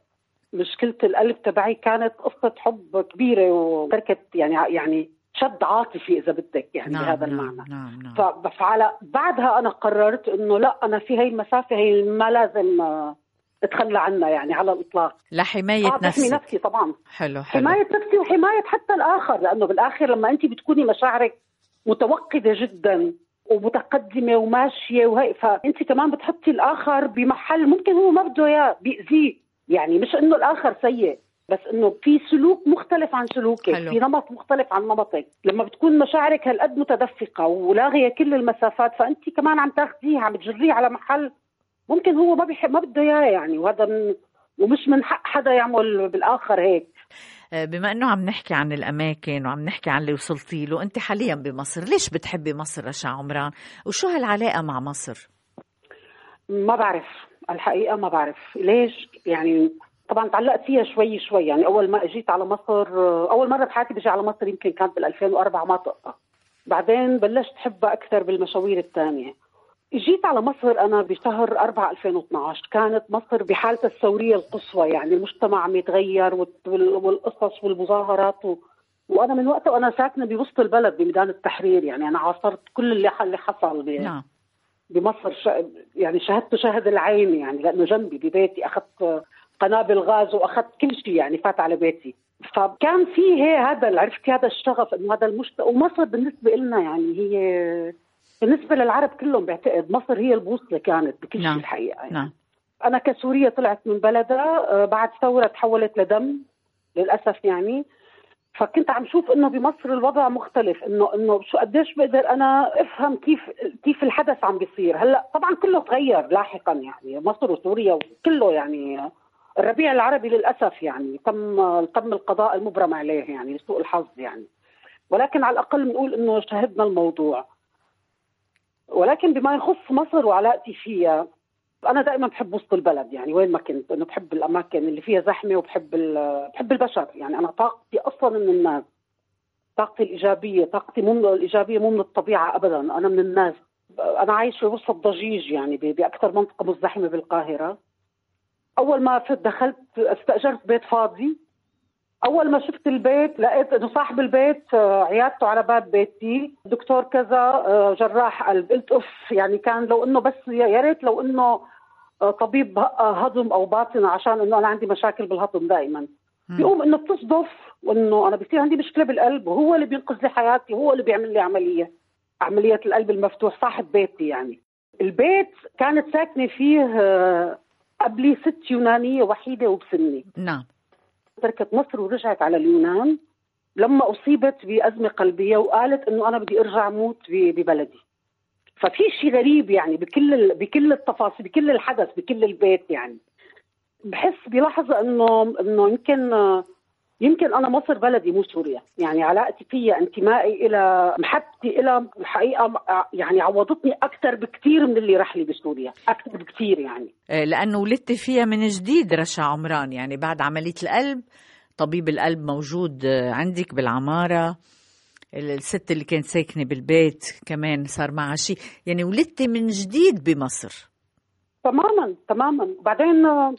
مشكلة القلب تبعي كانت قصة حب كبيرة وتركت يعني يعني شد عاطفي إذا بدك يعني بهذا المعنى. نعم نعم. فعلى بعدها أنا قررت إنه لا أنا في هي المسافة هي ما لازم آه، أتخلى عنها يعني على الإطلاق. لحماية آه نفسك. نفسي طبعا. حلو حلو. حماية نفسي وحماية حتى الآخر لأنه بالآخر لما أنت بتكوني مشاعرك متوقدة جدا ومتقدمة وماشية وهي فأنت كمان بتحطي الآخر بمحل ممكن هو ما بده إياه بيأذيه. يعني مش إنه الآخر سيء بس إنه في سلوك مختلف عن سلوكك حلو. في نمط مختلف عن نمطك. لما بتكون مشاعرك هالقد متدفقة ولاغيه كل المسافات فأنت كمان عم تاخذيه عم تجريه على محل ممكن هو ما بيحب ما بده إياه يعني. وهذا من ومش من حق حدا يعمل بالآخر هيك. بما إنه عم نحكي عن الأماكن وعم نحكي عن اللي وصلتي له أنت حاليا بمصر ليش بتحبي مصر رشا عمران؟ وشو هالعلاقة مع مصر؟ ما بعرف الحقيقة ما بعرف. ليش؟ يعني طبعا تعلقت فيها شوي شوي. يعني أول ما إجيت على مصر أول مرة بحياتي بجي على مصر يمكن كانت بال 2004 ما طقها بعدين بلشت حبها أكثر بالمشاوير الثانية جيت على مصر أنا بشهر 4 2012 كانت مصر بحالتها الثورية القصوى يعني المجتمع عم يتغير والقصص والمظاهرات و... وأنا من وقتها وأنا ساكنة بوسط البلد بميدان التحرير يعني أنا عاصرت كل اللي اللي حصل ب... نعم. بمصر ش... يعني شاهدت شاهد العين يعني لأنه جنبي ببيتي أخذت قنابل غاز وأخذت كل شيء يعني فات على بيتي. فكان في هي هذا عرفتي هذا الشغف إنه هذا المجتمع ومصر بالنسبة لنا يعني هي بالنسبة للعرب كلهم بعتقد مصر هي البوصلة كانت بكل شيء نعم. الحقيقة يعني. نعم. أنا كسورية طلعت من بلدها آه، بعد ثورة تحولت لدم للأسف يعني. فكنت عم شوف إنه بمصر الوضع مختلف إنه إنه شو قديش بقدر أنا أفهم كيف كيف الحدث عم بيصير. هلأ طبعا كله تغير لاحقا يعني مصر وسوريا وكله يعني الربيع العربي للأسف يعني تم تم القضاء المبرم عليه يعني لسوء الحظ يعني. ولكن على الأقل بنقول إنه شاهدنا الموضوع. ولكن بما يخص مصر وعلاقتي فيها أنا دائما بحب وسط البلد يعني وين ما كنت إنه بحب الأماكن اللي فيها زحمة وبحب بحب البشر يعني أنا طاقتي أصلا من الناس طاقتي الإيجابية طاقتي مو من الإيجابية مو من الطبيعة ابدا أنا من الناس أنا عايش في وسط ضجيج يعني بأكثر منطقة مزدحمة بالقاهرة. أول ما دخلت استأجرت بيت فاضي أول ما شفت البيت لقيت إنه صاحب البيت آه، عيادته على باب بيتي. دكتور كذا آه، جراح قلب. قلت أوف يعني كان لو إنه بس يا ريت لو إنه آه، طبيب هضم أو باطنه عشان إنه أنا عندي مشاكل بالهضم دائما. بيقوم إنه بتصدف وإنه أنا بصير عندي مشكلة بالقلب وهو اللي بينقذ لي حياتي هو اللي بيعمل لي عملية. عملية القلب المفتوح صاحب بيتي يعني. البيت كانت ساكنة فيه قبلي ست يونانية وحيدة وبسني. نعم. تركت مصر ورجعت على اليونان لما أصيبت بأزمة قلبية وقالت إنه أنا بدي أرجع موت ب- ببلدي ففي شيء غريب يعني بكل. بكل التفاصيل بكل الحدث بكل البيت يعني بحس بلحظة انه إنه يمكن يمكن أنا مصر بلدي مو سوريا. يعني علاقتي فيها انتمائي إلى محبتي إلى الحقيقة يعني عوضتني أكثر بكثير من اللي راح لي بسوريا. أكثر بكثير يعني. آه، لأنه ولدت فيها من جديد رشا عمران. يعني بعد عملية القلب طبيب القلب موجود آه، عندك بالعمارة. الست اللي كانت ساكنة بالبيت كمان صار معها شيء. يعني ولدت من جديد بمصر. تماما تماما. بعدين آه،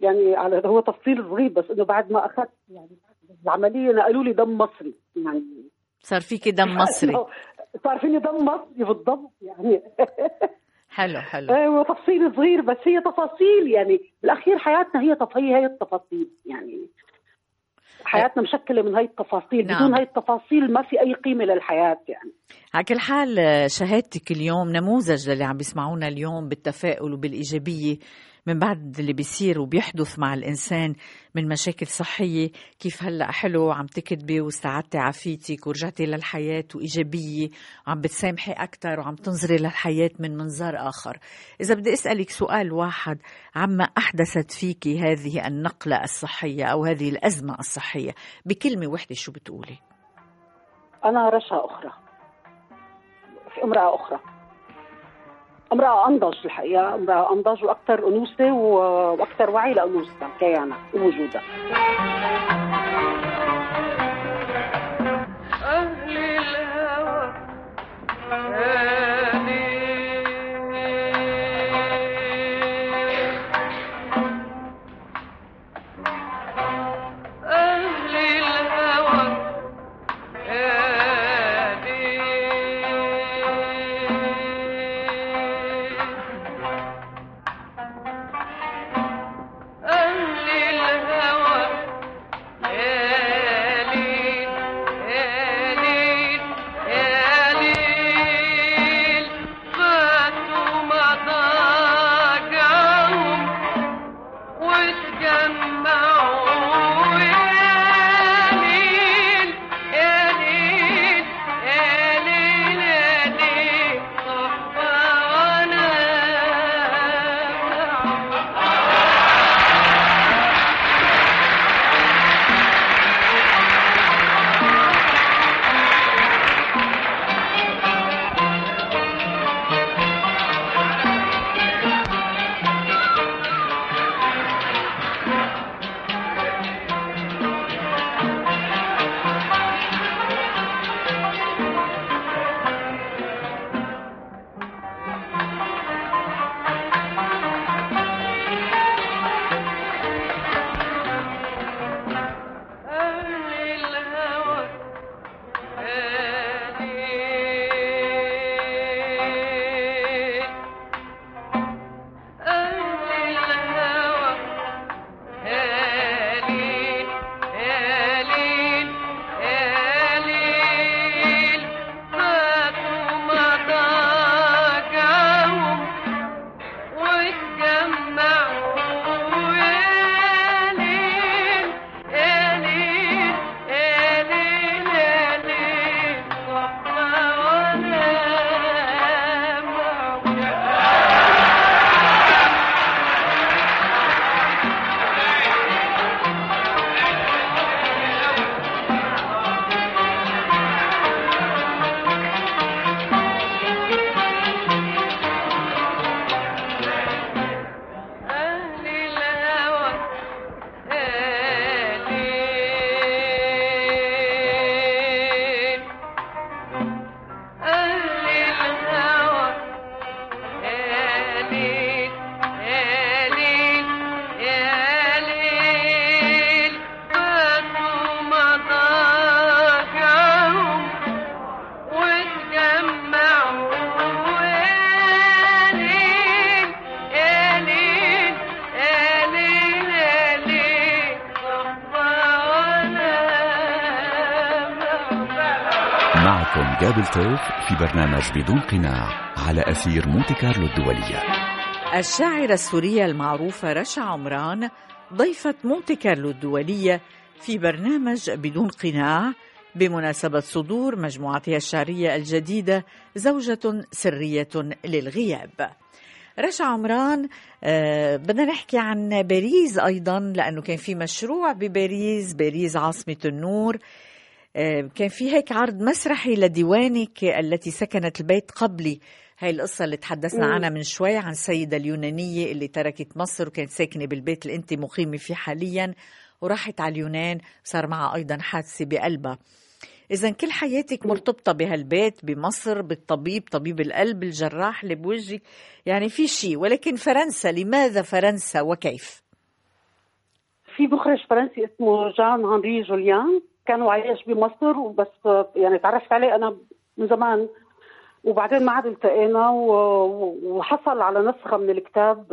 يعني على هو تفصيل صغير بس إنه بعد ما أخذت يعني العملية نقلوا لي دم مصري يعني صار فيكي دم مصري صار فيني دم مصري بالضبط يعني حلو حلو أيوه تفصيل صغير بس هي تفاصيل يعني بالأخير حياتنا هي. هي هي التفاصيل يعني حياتنا مشكلة من هاي التفاصيل نعم. بدون هاي التفاصيل ما في أي قيمة للحياة يعني على كل حال آه، شهادتك اليوم نموذج للي عم بيسمعونا اليوم بالتفاؤل وبالإيجابية من بعد اللي بيصير وبيحدث مع الإنسان من مشاكل صحية كيف هلأ حلو عم تكتبي واستعدتي عافيتك ورجعتي للحياة وإيجابية وعم بتسامحي أكثر وعم تنظري للحياة من منظار آخر. إذا بدي أسألك سؤال واحد عما أحدثت فيك هذه النقلة الصحية أو هذه الأزمة الصحية؟ بكلمة واحدة شو بتقولي؟ أنا رشا أخرى. في امرأة أخرى. امرأة أنضج الحقيقة امرأة أنضج وأكثر أنوثة وأكثر وعي لأنوثتها كيانها ووجودها. أهل الهوى معكم جابل طيف في برنامج بدون قناع على أثير مونتي كارلو الدولية. الشاعرة السورية المعروفة رشا عمران ضيفة مونتي كارلو الدولية في برنامج بدون قناع بمناسبة صدور مجموعتها الشعرية الجديدة زوجة سرية للغياب. رشا عمران آه بدنا نحكي عن باريس أيضا لأنه كان في مشروع بباريس باريس عاصمة النور. كان في هيك عرض مسرحي لديوانك التي سكنت البيت قبلي. هاي القصة اللي تحدثنا. عنها من شوي عن السيدة اليونانية اللي تركت مصر وكانت ساكنة بالبيت اللي أنت مقيمة فيه حاليا وراحت على اليونان صار معها أيضا حادثة بقلبها. إذا كل حياتك مرتبطة بهالبيت بمصر بالطبيب طبيب القلب الجراح اللي بوجهك. يعني في شيء ولكن فرنسا لماذا فرنسا؟ وكيف؟ في مخرج فرنسي اسمه جان هنري جوليان. كان عايش بمصر وبس يعني تعرفت عليه أنا من زمان. وبعدين ما عاد التقينا وحصل على نسخة من الكتاب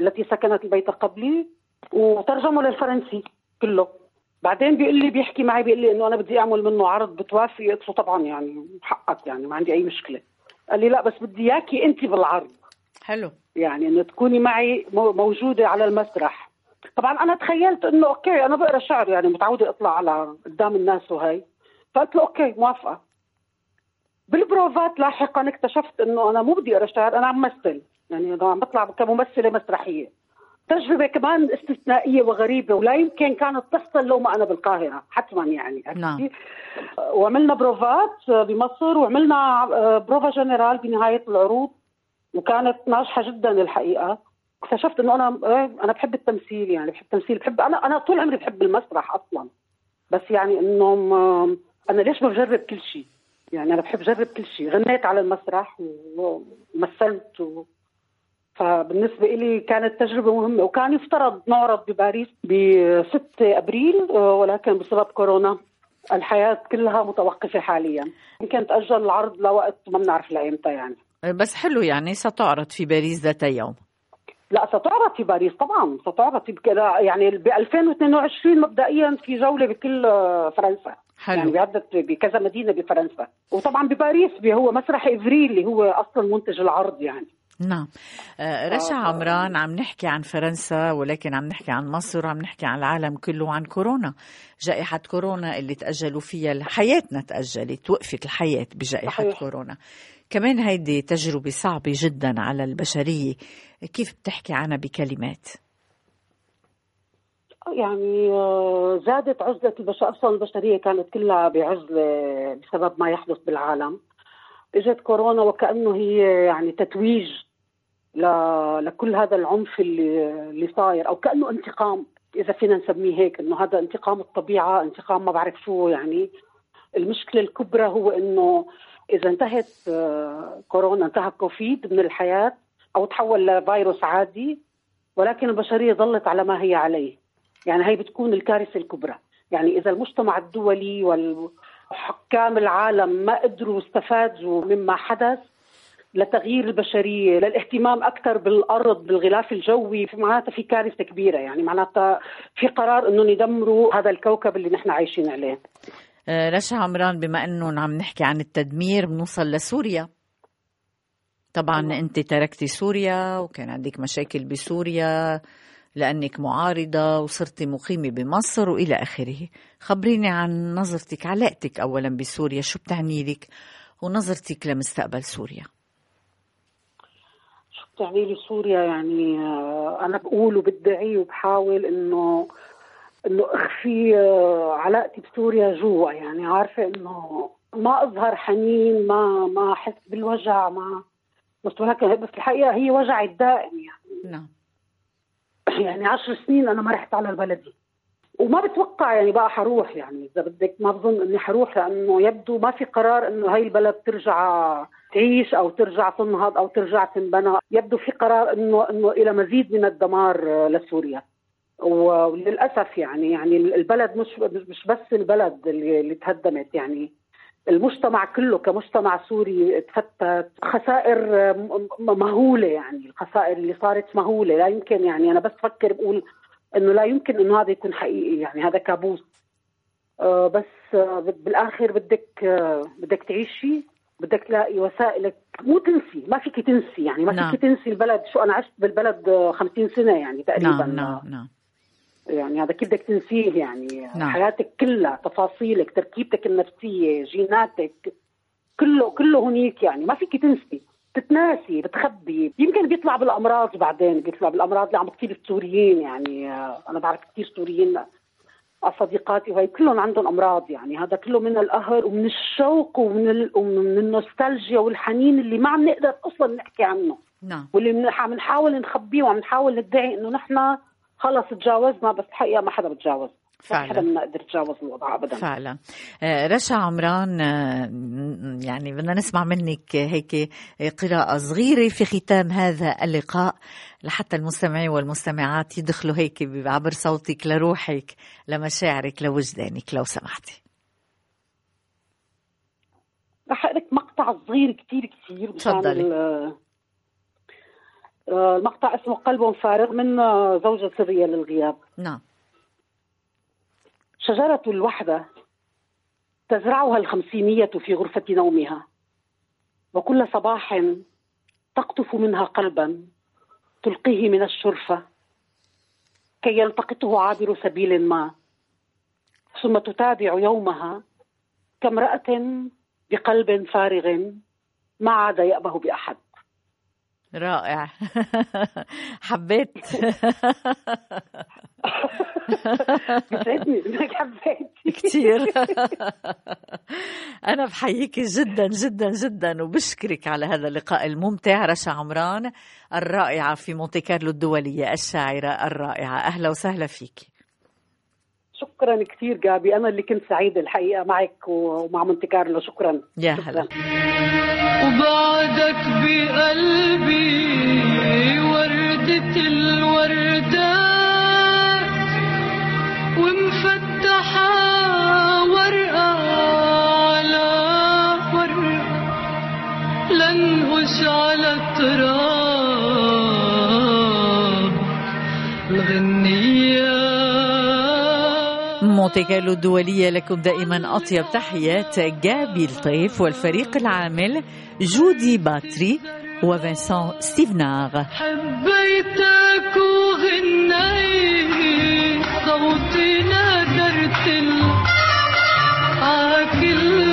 التي سكنت البيت قبلي وترجمه للفرنسي كله. بعدين بيقول لي بيحكي معي بيقول لي إنه أنا بدي أعمل منه عرض بتوافقي قلت له طبعا يعني حقك يعني ما عندي أي مشكلة. قال لي لا بس بدي إياكي انت بالعرض. حلو. يعني إنه تكوني معي مو- موجودة على المسرح. طبعا أنا تخيلت إنه okay أنا بقرا شعر يعني متعودة أطلع على قدام الناس وهي. فقلت له okay موافقة. بالبروفات لاحقا اكتشفت إنه أنا مو بدي أقرا شعر أنا عم مثل. يعني أنا عم بطلع كممثلة مسرحية. تجربة كمان استثنائية وغريبة ولا يمكن كانت تحصل لو ما أنا بالقاهرة حتما يعني. نعم. وعملنا بروفات بمصر وعملنا آه، بروفا جنرال بنهاية العروض وكانت ناجحة جدا الحقيقة. اكتشفت إنه أنا إيه، أنا بحب التمثيل يعني بحب التمثيل بحب أنا أنا طول عمري بحب المسرح أصلا. بس يعني إنه أنا ليش بجرب كل شيء؟ يعني أنا بحب أجرب كل شيء. غنيت على المسرح ومثلت و... فبالنسبة لي كانت تجربة مهمة. وكان يفترض نعرض بباريس ب 6 أبريل آه، ولكن بسبب كورونا الحياة كلها متوقفة حاليا. يمكن تأجل العرض لوقت ما بنعرف لأيمتى يعني. بس حلو يعني ستعرض في باريس ذات يوم. لا ستعرض في باريس طبعا ستعرض يعني ب 2022 مبدئيا في جولة بكل آه، فرنسا حلو. يعني بعدة بكذا مدينة بفرنسا وطبعا بباريس هو مسرح إفريل اللي هو أصلا منتج العرض يعني نعم آه، رشا آه. عمران عم نحكي عن فرنسا ولكن عم نحكي عن مصر وعم نحكي عن العالم كله وعن كورونا جائحة كورونا اللي تأجلوا فيها حياتنا تأجلت وقفت الحياة بجائحة صحيح. كورونا كمان هيدي تجربة صعبة جدا على البشرية. كيف بتحكي عنها بكلمات؟ يعني آه، زادت عزلة البشر أصلا البشرية كانت كلها بعزلة بسبب ما يحدث بالعالم. إجت كورونا وكأنه هي يعني تتويج. لكل هذا العنف اللي اللي صاير أو كأنه انتقام. إذا فينا نسميه هيك إنه هذا انتقام الطبيعة انتقام ما بعرف شو يعني. المشكلة الكبرى هو إنه إذا انتهت آه، كورونا انتهى كوفيد من الحياة أو تحول لفيروس عادي ولكن البشرية ظلت على ما هي عليه. يعني هي بتكون الكارثة الكبرى. يعني إذا المجتمع الدولي وحكام العالم ما قدروا يستفادوا مما حدث لتغيير البشرية للاهتمام أكثر بالأرض بالغلاف الجوي معناتها في كارثة كبيرة. يعني معناتها في قرار انه يدمروا هذا الكوكب اللي نحن عايشين عليه. رشا عمران بما إنه عم نحكي عن التدمير بنوصل لسوريا. طبعا أنت تركتي سوريا وكان عندك مشاكل بسوريا لأنك معارضة وصرتي مقيمة بمصر وإلى آخره. خبريني عن نظرتك علاقتك اولا بسوريا شو بتعني لك؟ ونظرتك لمستقبل سوريا. شو بتعني لي سوريا؟ يعني آه، أنا بقول وبدعي وبحاول إنه إنه أخفي آه، علاقتي بسوريا جوا يعني عارفة إنه ما أظهر حنين ما ما أحس بالوجع ما بس ولكن بس الحقيقة هي وجعي الدائم يعني. نعم. يعني عشر سنين أنا ما رحت على البلدي وما بتوقع يعني بقى حروح يعني إذا بدك ما بظن إني حروح لأنه يبدو ما في قرار إنه هاي البلد ترجع تعيش أو ترجع تنهض أو ترجع تنبنى. يبدو في قرار إنه إنه إلى مزيد من الدمار آه، لسوريا. وللأسف يعني يعني البلد مش مش بس البلد اللي, اللي تهدمت يعني. المجتمع كله كمجتمع سوري تفتت خسائر مهولة يعني الخسائر اللي صارت مهولة. لا يمكن يعني أنا بس فكر بقول إنه لا يمكن إنه هذا يكون حقيقي يعني هذا كابوس. آه، بس آه، بالآخر بدك آه، بدك تعيشي بدك تلاقي وسائلك. مو تنسي ما فيك تنسي يعني ما نعم. فيك تنسي البلد. شو أنا عشت بالبلد آه، 50 سنة يعني تقريبا. نعم نعم نعم. يعني هذا كيف بدك تنسيه يعني؟ نعم. حياتك كلها تفاصيلك تركيبتك النفسية جيناتك كله كله هنيك يعني. ما فيك تنسي. بتتناسي بتخبي. يمكن بيطلع بالأمراض بعدين بيطلع بالأمراض. اللي عم بتصير السوريين يعني. أنا بعرف كثير سوريين صديقاتي وهي كلهم عندهم أمراض يعني. هذا كله من القهر ومن الشوق ومن ال... ومن النوستالجيا والحنين اللي ما عم نقدر أصلا نحكي عنه. نعم. واللي من- عم نحاول نخبيه وعم نحاول ندعي إنه نحن خلص تجاوزنا بس الحقيقة ما حدا بتجاوز. ما فعلا. حدا منا قدر يتجاوز الوضع ابدا. فعلا. آه، رشا عمران آه، يعني بدنا نسمع منك هيك قراءة صغيرة في ختام هذا اللقاء. لحتى المستمعين والمستمعات يدخلوا هيك بعبر صوتك لروحك لمشاعرك لوجدانك لو سمحتي. رح اقرا مقطع صغير كثير كثير تفضلي. آه، المقطع اسمه قلب فارغ من آه، زوجة سرية للغياب نعم. شجرة الوحدة تزرعها الخمسينية في غرفة نومها وكل صباح تقطف منها قلبا تلقيه من الشرفة كي يلتقطه عابر سبيل ما. ثم تتابع يومها كامرأة بقلب فارغ ما عاد يأبه بأحد. رائع. حبيت. إنك حبيتي كثير أنا بحييك جدا جدا جدا وبشكرك على هذا اللقاء الممتع رشا عمران الرائعة في مونتي كارلو الدولية الشاعرة الرائعة. أهلا وسهلا فيك. شكرا كثير جابي. أنا اللي كنت سعيدة الحقيقة معك ومع مونتي كارلو. شكرا. يا. هلا. وبعدك بقلبي وردة الوردات ومفتحة كارلو الدولية لكم دائما أطيب تحيات جابي لطيف والفريق العامل جودي باتري وفنسان ستيفنار. حبيتك وغنيت صوتي نادرت عاكل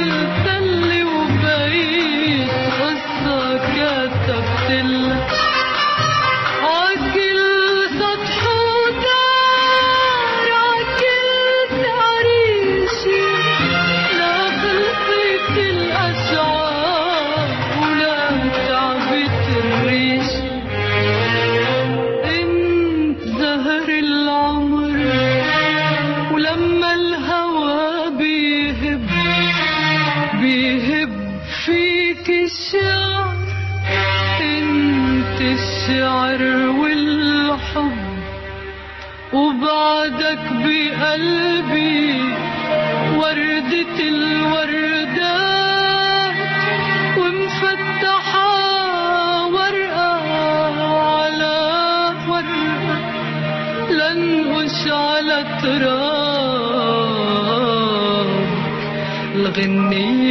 على التراب الغنية